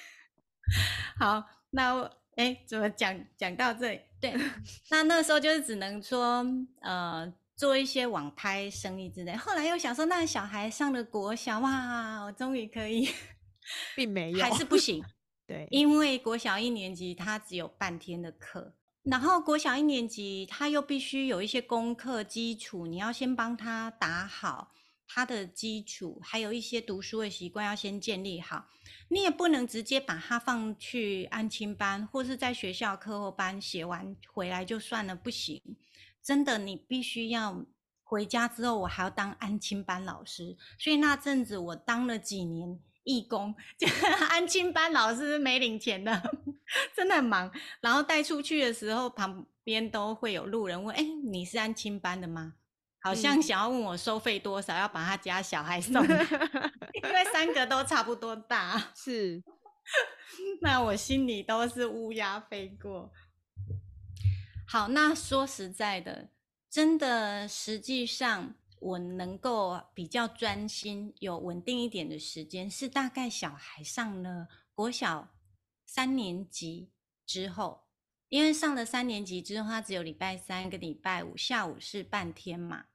好，那哎，怎么讲讲到这里？对，那那时候就是只能说，呃，做一些网拍生意之类。后来又想说，那小孩上了国小，哇，我终于可以，并没有，还是不行。对，因为国小一年级他只有半天的课。然后国小一年级，他又必须有一些功课基础，你要先帮他打好他的基础，还有一些读书的习惯要先建立好。你也不能直接把他放去安亲班，或是在学校课后班写完回来就算了，不行。真的，你必须要回家之后，我还要当安亲班老师。所以那阵子我当了几年。义工，就安亲班老师没领钱的，真的很忙。然后带出去的时候，旁边都会有路人问：“哎，你是安亲班的吗？”好像想要问我收费多少，要把他家小孩送，因为三个都差不多大。是，那我心里都是乌鸦飞过。好，那说实在的，真的，实际上。我能够比较专心、有稳定一点的时间，是大概小孩上了国小三年级之后，因为上了三年级之后，他只有礼拜三跟礼拜五下午是半天嘛。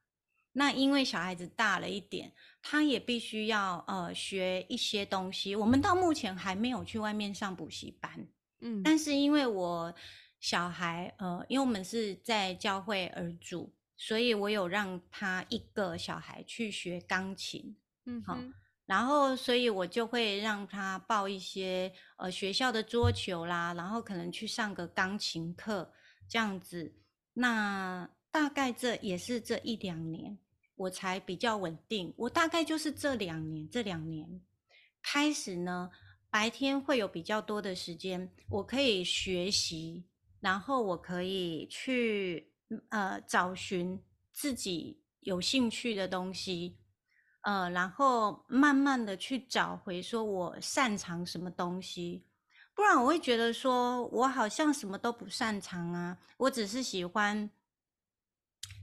那因为小孩子大了一点，他也必须要呃学一些东西。我们到目前还没有去外面上补习班，嗯，但是因为我小孩呃，因为我们是在教会而住。所以我有让他一个小孩去学钢琴，嗯，好，然后所以我就会让他报一些呃学校的桌球啦，然后可能去上个钢琴课这样子。那大概这也是这一两年我才比较稳定。我大概就是这两年，这两年开始呢，白天会有比较多的时间，我可以学习，然后我可以去。呃，找寻自己有兴趣的东西，呃，然后慢慢的去找回，说我擅长什么东西，不然我会觉得说我好像什么都不擅长啊，我只是喜欢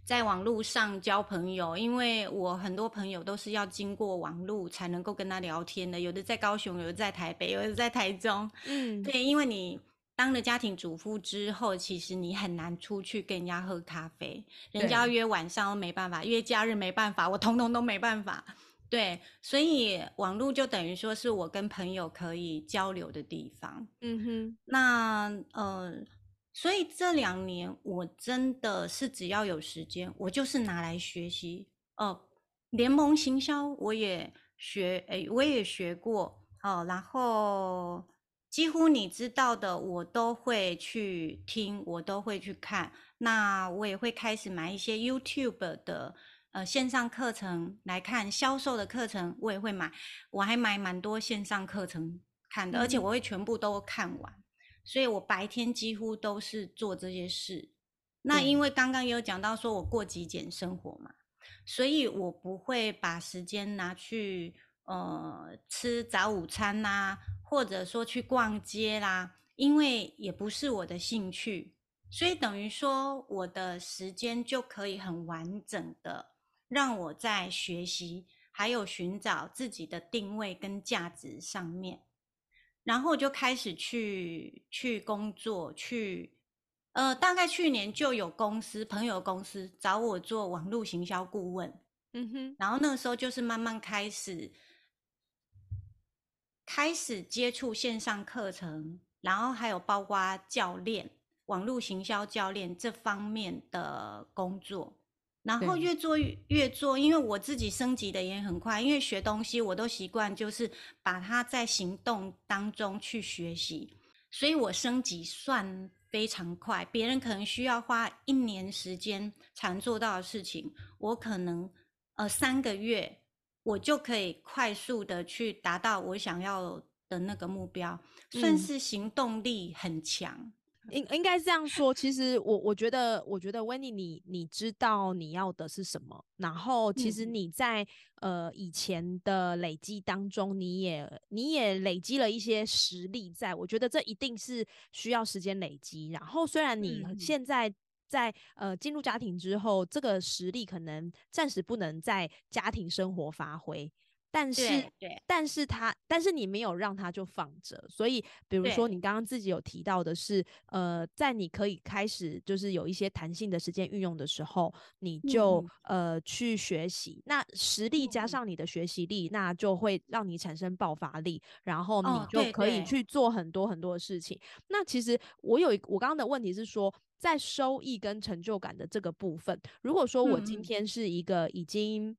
在网络上交朋友，因为我很多朋友都是要经过网络才能够跟他聊天的，有的在高雄，有的在台北，有的在台中，嗯，对，因为你。当了家庭主妇之后，其实你很难出去跟人家喝咖啡，人家约晚上都没办法，约假日没办法，我通通都没办法。对，所以网络就等于说是我跟朋友可以交流的地方。嗯哼，那呃，所以这两年我真的是只要有时间，我就是拿来学习。呃，联盟行销我也学，哎，我也学过。哦，然后。几乎你知道的，我都会去听，我都会去看。那我也会开始买一些 YouTube 的呃线上课程来看，销售的课程我也会买。我还买蛮多线上课程看的，而且我会全部都看完。所以我白天几乎都是做这些事。那因为刚刚也有讲到说我过极简生活嘛，所以我不会把时间拿去呃吃早午餐啦。或者说去逛街啦，因为也不是我的兴趣，所以等于说我的时间就可以很完整的让我在学习，还有寻找自己的定位跟价值上面，然后就开始去去工作，去呃，大概去年就有公司朋友公司找我做网络行销顾问，嗯哼，然后那个时候就是慢慢开始。开始接触线上课程，然后还有包括教练、网络行销教练这方面的工作，然后越做越做，因为我自己升级的也很快，因为学东西我都习惯就是把它在行动当中去学习，所以我升级算非常快。别人可能需要花一年时间才能做到的事情，我可能呃三个月。我就可以快速的去达到我想要的那个目标，算是行动力很强。应应该这样说，其实我我觉得，我觉得温妮，你你知道你要的是什么，然后其实你在呃以前的累积当中，你也你也累积了一些实力，在我觉得这一定是需要时间累积。然后虽然你现在。在呃进入家庭之后，这个实力可能暂时不能在家庭生活发挥，但是对，但是他但是你没有让他就放着，所以比如说你刚刚自己有提到的是，呃，在你可以开始就是有一些弹性的时间运用的时候，你就呃去学习，那实力加上你的学习力，那就会让你产生爆发力，然后你就可以去做很多很多的事情。那其实我有一我刚刚的问题是说。在收益跟成就感的这个部分，如果说我今天是一个已经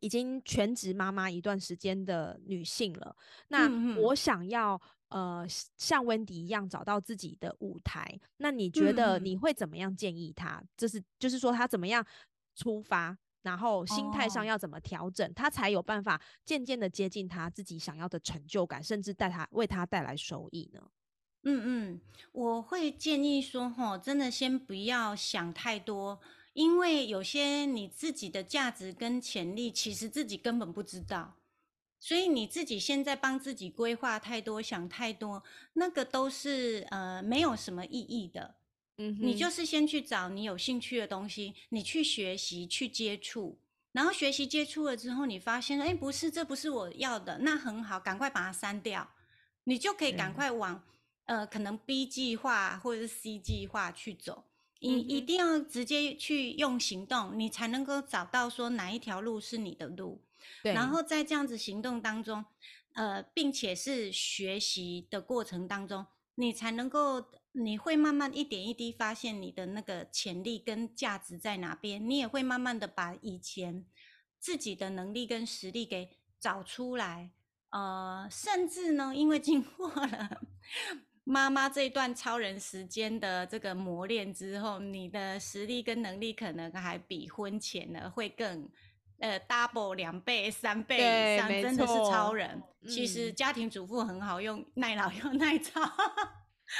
已经全职妈妈一段时间的女性了，那我想要呃像温迪一样找到自己的舞台，那你觉得你会怎么样建议她？就是就是说她怎么样出发，然后心态上要怎么调整，她才有办法渐渐的接近她自己想要的成就感，甚至带她为她带来收益呢？嗯嗯，我会建议说，吼，真的先不要想太多，因为有些你自己的价值跟潜力，其实自己根本不知道，所以你自己现在帮自己规划太多，想太多，那个都是呃没有什么意义的。嗯，你就是先去找你有兴趣的东西，你去学习去接触，然后学习接触了之后，你发现，哎，不是，这不是我要的，那很好，赶快把它删掉，你就可以赶快往。呃，可能 B 计划或者是 C 计划去走，你一定要直接去用行动，你才能够找到说哪一条路是你的路。对，然后在这样子行动当中，呃，并且是学习的过程当中，你才能够，你会慢慢一点一滴发现你的那个潜力跟价值在哪边，你也会慢慢的把以前自己的能力跟实力给找出来。呃，甚至呢，因为经过了。妈妈这一段超人时间的这个磨练之后，你的实力跟能力可能还比婚前呢会更呃 double 两倍三倍以上，真的是超人。其实家庭主妇很好用，耐老又耐操，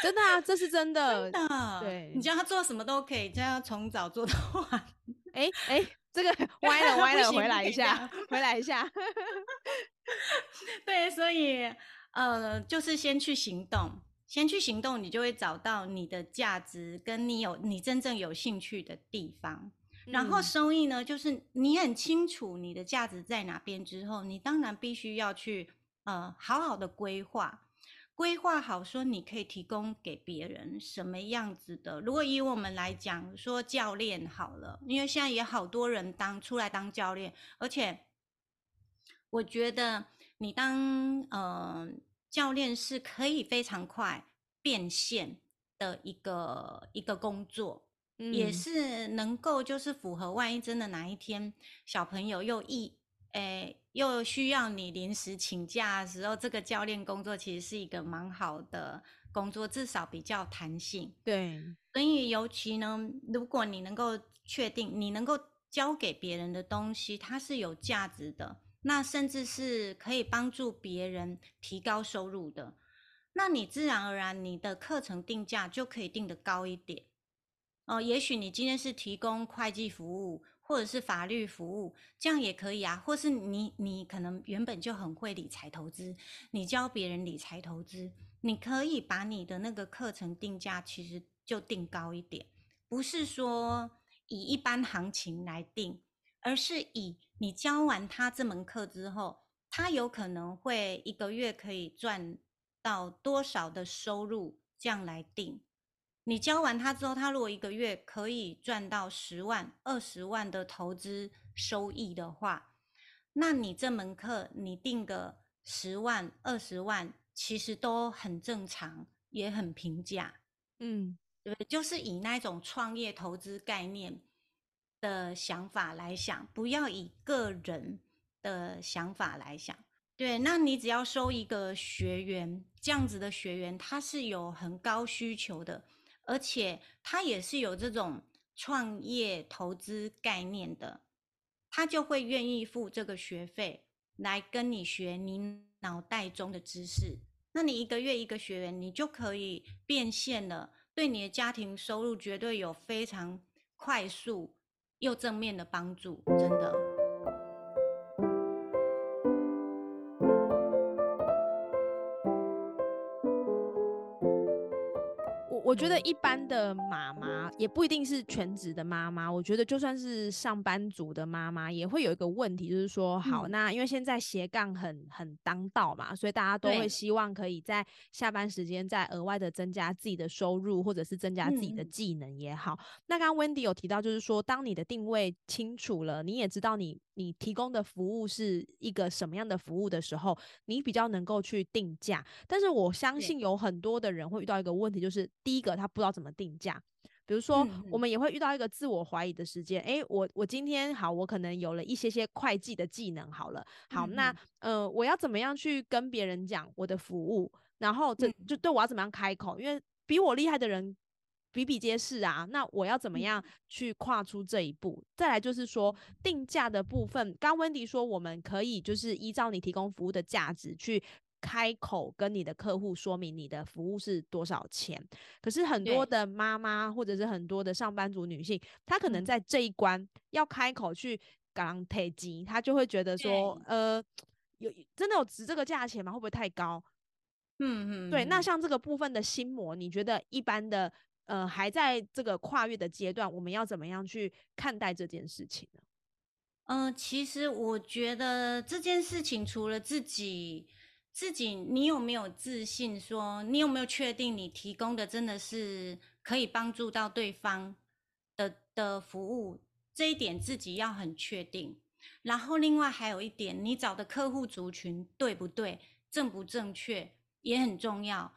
真的啊，这是真的。真的，对你叫他做什么都可以，叫他从早做到晚。哎哎，这个歪 了歪了，回来一下，回来一下。对，所以呃，就是先去行动。先去行动，你就会找到你的价值，跟你有你真正有兴趣的地方。然后收益呢，就是你很清楚你的价值在哪边之后，你当然必须要去呃好好的规划，规划好说你可以提供给别人什么样子的。如果以我们来讲说教练好了，因为现在也好多人当出来当教练，而且我觉得你当呃。教练是可以非常快变现的一个一个工作，也是能够就是符合万一真的哪一天小朋友又一诶又需要你临时请假的时候，这个教练工作其实是一个蛮好的工作，至少比较弹性。对，所以尤其呢，如果你能够确定你能够教给别人的东西，它是有价值的。那甚至是可以帮助别人提高收入的，那你自然而然你的课程定价就可以定得高一点。哦，也许你今天是提供会计服务或者是法律服务，这样也可以啊。或是你你可能原本就很会理财投资，你教别人理财投资，你可以把你的那个课程定价其实。就定高一点，不是说以一般行情来定，而是以你教完他这门课之后，他有可能会一个月可以赚到多少的收入，这样来定。你教完他之后，他如果一个月可以赚到十万、二十万的投资收益的话，那你这门课你定个十万、二十万，其实都很正常，也很平价。嗯。对，就是以那种创业投资概念的想法来想，不要以个人的想法来想。对，那你只要收一个学员，这样子的学员，他是有很高需求的，而且他也是有这种创业投资概念的，他就会愿意付这个学费来跟你学你脑袋中的知识。那你一个月一个学员，你就可以变现了。对你的家庭收入绝对有非常快速又正面的帮助，真的。觉得一般的妈妈也不一定是全职的妈妈。我觉得就算是上班族的妈妈，也会有一个问题，就是说，好，那因为现在斜杠很很当道嘛，所以大家都会希望可以在下班时间再额外的增加自己的收入，或者是增加自己的技能也好。那刚刚 Wendy 有提到，就是说，当你的定位清楚了，你也知道你你提供的服务是一个什么样的服务的时候，你比较能够去定价。但是我相信有很多的人会遇到一个问题，就是第一。个他不知道怎么定价，比如说我们也会遇到一个自我怀疑的时间。哎，我我今天好，我可能有了一些些会计的技能，好了，好，那呃，我要怎么样去跟别人讲我的服务？然后这就对我要怎么样开口？因为比我厉害的人比比皆是啊。那我要怎么样去跨出这一步？再来就是说定价的部分，刚温迪说我们可以就是依照你提供服务的价值去。开口跟你的客户说明你的服务是多少钱，可是很多的妈妈或者是很多的上班族女性，她可能在这一关要开口去讲太极，她就会觉得说，呃，有真的有值这个价钱吗？会不会太高？嗯嗯，对。那像这个部分的心魔，你觉得一般的呃还在这个跨越的阶段，我们要怎么样去看待这件事情呢？嗯，其实我觉得这件事情除了自己。自己，你有没有自信？说你有没有确定你提供的真的是可以帮助到对方的的服务？这一点自己要很确定。然后另外还有一点，你找的客户族群对不对、正不正确也很重要。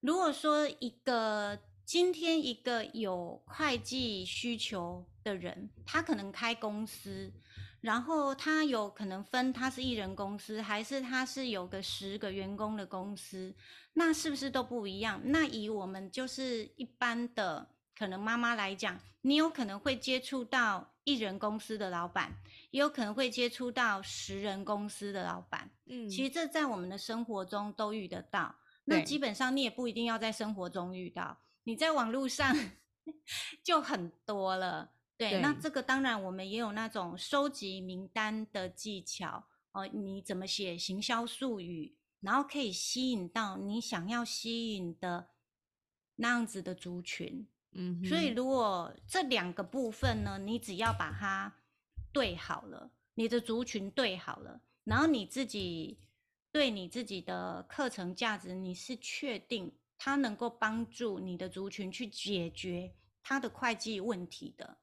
如果说一个今天一个有会计需求的人，他可能开公司。然后他有可能分，他是艺人公司，还是他是有个十个员工的公司，那是不是都不一样？那以我们就是一般的可能妈妈来讲，你有可能会接触到艺人公司的老板，也有可能会接触到十人公司的老板。嗯，其实这在我们的生活中都遇得到。那基本上你也不一定要在生活中遇到，你在网络上 就很多了。对，那这个当然我们也有那种收集名单的技巧哦。你怎么写行销术语，然后可以吸引到你想要吸引的那样子的族群。嗯，所以如果这两个部分呢，你只要把它对好了，你的族群对好了，然后你自己对你自己的课程价值，你是确定它能够帮助你的族群去解决它的会计问题的。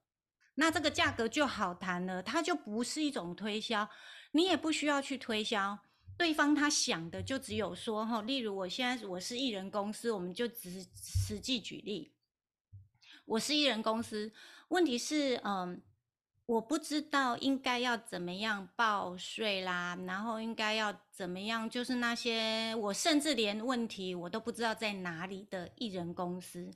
那这个价格就好谈了，它就不是一种推销，你也不需要去推销，对方他想的就只有说哈，例如我现在我是艺人公司，我们就只实际举例，我是艺人公司，问题是嗯，我不知道应该要怎么样报税啦，然后应该要怎么样，就是那些我甚至连问题我都不知道在哪里的艺人公司。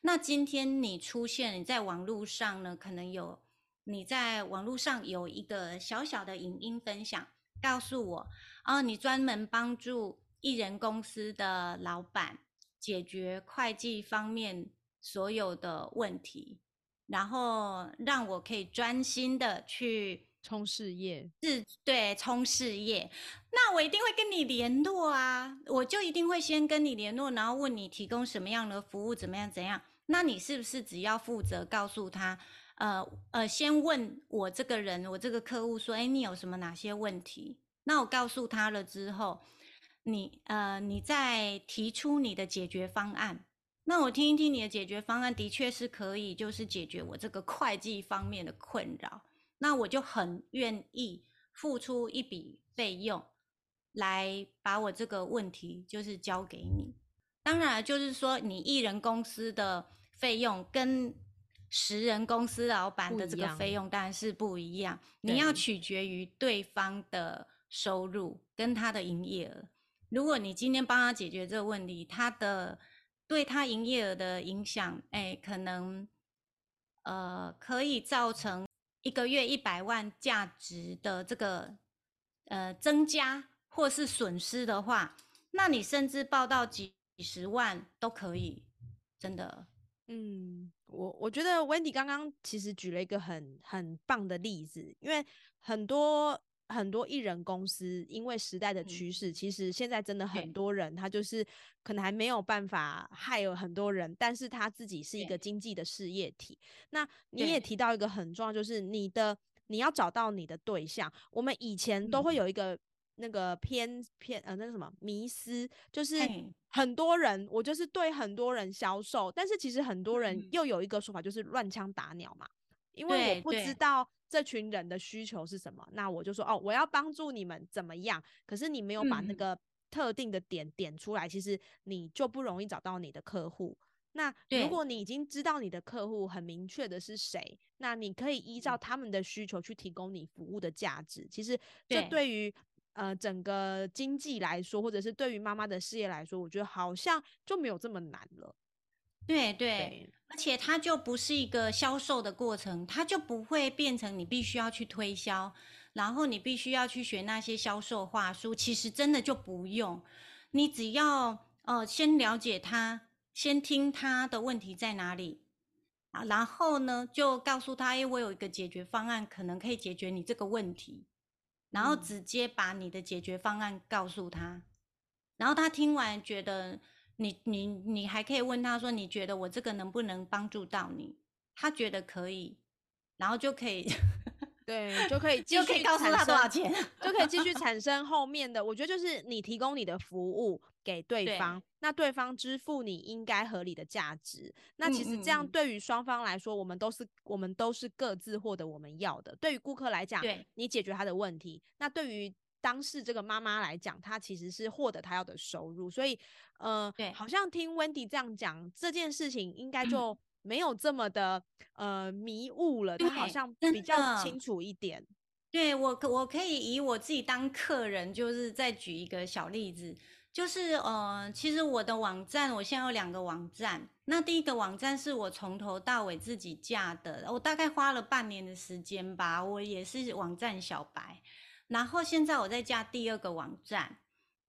那今天你出现，你在网络上呢，可能有你在网络上有一个小小的影音分享，告诉我，哦，你专门帮助艺人公司的老板解决会计方面所有的问题，然后让我可以专心的去冲事业，是，对，冲事业。那我一定会跟你联络啊，我就一定会先跟你联络，然后问你提供什么样的服务，怎么样，怎样。那你是不是只要负责告诉他，呃呃，先问我这个人，我这个客户说，哎，你有什么哪些问题？那我告诉他了之后，你呃，你再提出你的解决方案。那我听一听你的解决方案，的确是可以，就是解决我这个会计方面的困扰。那我就很愿意付出一笔费用，来把我这个问题就是交给你。当然，就是说你艺人公司的费用跟十人公司老板的这个费用当然是不一样。你要取决于对方的收入跟他的营业额。如果你今天帮他解决这个问题，他的对他营业额的影响，哎，可能呃可以造成。一个月一百万价值的这个呃增加或是损失的话，那你甚至报到几十万都可以，真的。嗯，我我觉得 Wendy 刚刚其实举了一个很很棒的例子，因为很多。很多艺人公司因为时代的趋势，其实现在真的很多人，他就是可能还没有办法害有很多人，但是他自己是一个经济的事业体。那你也提到一个很重要，就是你的你要找到你的对象。我们以前都会有一个那个偏偏呃那个什么迷思，就是很多人我就是对很多人销售，但是其实很多人又有一个说法，就是乱枪打鸟嘛，因为我不知道。这群人的需求是什么？那我就说哦，我要帮助你们怎么样？可是你没有把那个特定的点点出来，其实你就不容易找到你的客户。那如果你已经知道你的客户很明确的是谁，那你可以依照他们的需求去提供你服务的价值。其实这对于呃整个经济来说，或者是对于妈妈的事业来说，我觉得好像就没有这么难了。对对，而且它就不是一个销售的过程，它就不会变成你必须要去推销，然后你必须要去学那些销售话术。其实真的就不用，你只要呃先了解他，先听他的问题在哪里啊，然后呢就告诉他，哎，我有一个解决方案，可能可以解决你这个问题，然后直接把你的解决方案告诉他，然后他听完觉得。你你你还可以问他说，你觉得我这个能不能帮助到你？他觉得可以，然后就可以，对，就可以就可以告诉他多少钱，就可以继续 产生后面的。我觉得就是你提供你的服务给对方，那对方支付你应该合理的价值。那其实这样对于双方来说，我们都是我们都是各自获得我们要的。对于顾客来讲，你解决他的问题，那对于。当事这个妈妈来讲，她其实是获得她要的收入，所以，呃，对，好像听 Wendy 这样讲这件事情，应该就没有这么的呃迷雾了，她好像比较清楚一点。对我，我可以以我自己当客人，就是再举一个小例子，就是呃，其实我的网站，我现在有两个网站，那第一个网站是我从头到尾自己架的，我大概花了半年的时间吧，我也是网站小白。然后现在我在架第二个网站，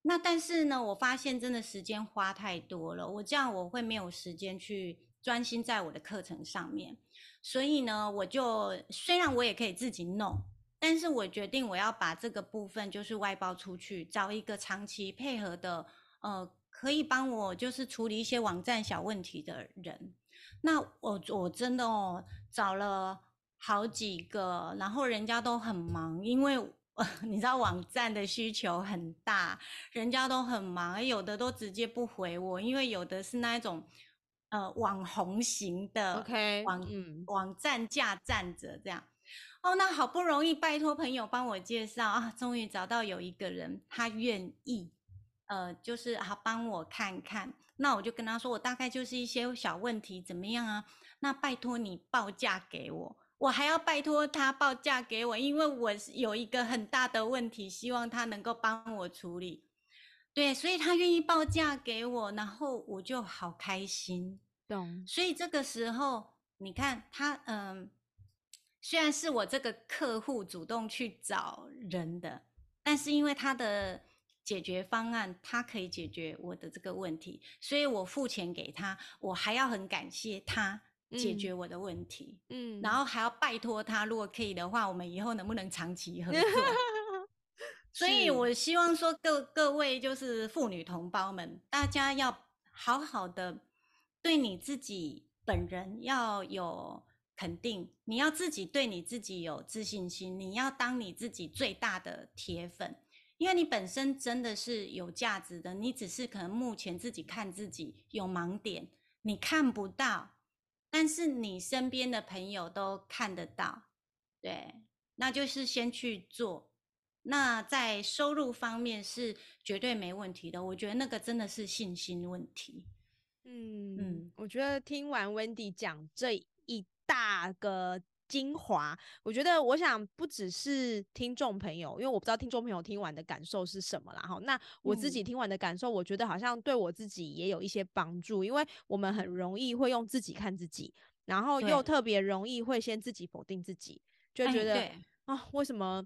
那但是呢，我发现真的时间花太多了，我这样我会没有时间去专心在我的课程上面，所以呢，我就虽然我也可以自己弄，但是我决定我要把这个部分就是外包出去，找一个长期配合的，呃，可以帮我就是处理一些网站小问题的人。那我我真的哦找了好几个，然后人家都很忙，因为。你知道网站的需求很大，人家都很忙，有的都直接不回我，因为有的是那一种呃网红型的，OK，网网站架站着这样。哦，那好不容易拜托朋友帮我介绍啊，终于找到有一个人他愿意，呃，就是啊帮我看看。那我就跟他说，我大概就是一些小问题，怎么样啊？那拜托你报价给我。我还要拜托他报价给我，因为我有一个很大的问题，希望他能够帮我处理。对，所以他愿意报价给我，然后我就好开心。懂。所以这个时候，你看他，嗯，虽然是我这个客户主动去找人的，但是因为他的解决方案，他可以解决我的这个问题，所以我付钱给他，我还要很感谢他。解决我的问题，嗯，然后还要拜托他，如果可以的话，我们以后能不能长期合作？所以我希望说，各各位就是妇女同胞们，大家要好好的对你自己本人要有肯定，你要自己对你自己有自信心，你要当你自己最大的铁粉，因为你本身真的是有价值的，你只是可能目前自己看自己有盲点，你看不到，但是你身边的朋友都看得到，对，那就是先去做。那在收入方面是绝对没问题的，我觉得那个真的是信心问题。嗯嗯，我觉得听完 Wendy 讲这一大个精华，我觉得我想不只是听众朋友，因为我不知道听众朋友听完的感受是什么啦。哈，那我自己听完的感受，我觉得好像对我自己也有一些帮助，因为我们很容易会用自己看自己，然后又特别容易会先自己否定自己，就觉得。啊，为什么？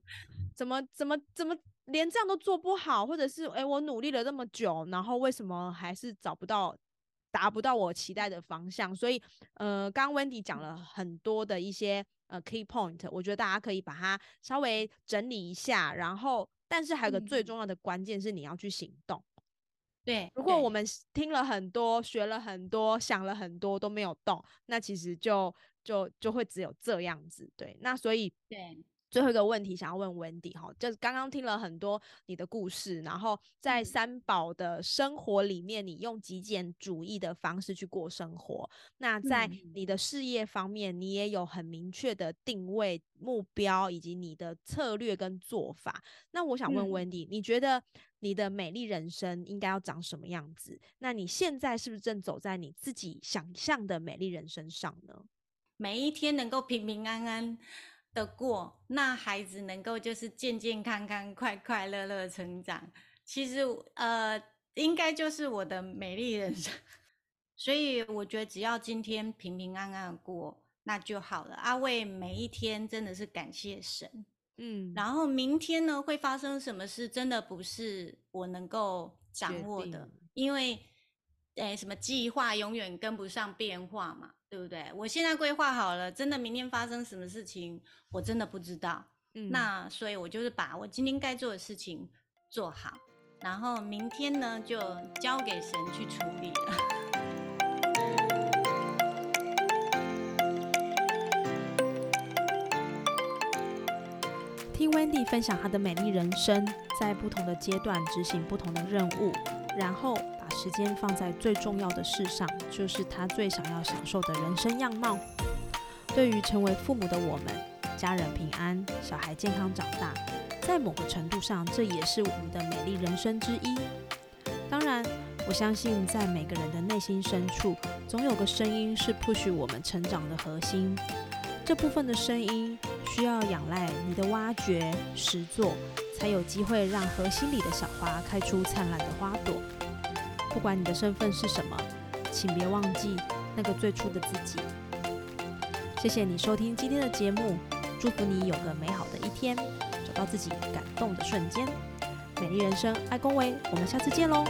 怎么怎么怎么连这样都做不好？或者是哎，我努力了这么久，然后为什么还是找不到达不到我期待的方向？所以，呃，刚刚 Wendy 讲了很多的一些呃 key point，我觉得大家可以把它稍微整理一下。然后，但是还有个最重要的关键是你要去行动。对，如果我们听了很多、学了很多、想了很多都没有动，那其实就就就会只有这样子。对，那所以对。最后一个问题想要问 Wendy 哈，就是刚刚听了很多你的故事，然后在三宝的生活里面，你用极简主义的方式去过生活。那在你的事业方面，你也有很明确的定位目标以及你的策略跟做法。那我想问 Wendy，你觉得你的美丽人生应该要长什么样子？那你现在是不是正走在你自己想象的美丽人生上呢？每一天能够平平安安。的过，那孩子能够就是健健康康、快快乐乐成长，其实呃，应该就是我的美丽人生。所以我觉得只要今天平平安安的过，那就好了。阿卫每一天真的是感谢神，嗯，然后明天呢会发生什么事，真的不是我能够掌握的，因为。哎，什么计划永远跟不上变化嘛，对不对？我现在规划好了，真的明天发生什么事情，我真的不知道。嗯，那所以我就是把我今天该做的事情做好，然后明天呢就交给神去处理了。听 Wendy 分享她的美丽人生，在不同的阶段执行不同的任务，然后。把时间放在最重要的事上，就是他最想要享受的人生样貌。对于成为父母的我们，家人平安，小孩健康长大，在某个程度上，这也是我们的美丽人生之一。当然，我相信在每个人的内心深处，总有个声音是 push 我们成长的核心。这部分的声音需要仰赖你的挖掘、实作，才有机会让核心里的小花开出灿烂的花朵。不管你的身份是什么，请别忘记那个最初的自己。谢谢你收听今天的节目，祝福你有个美好的一天，找到自己感动的瞬间。美丽人生，爱恭维，我们下次见喽。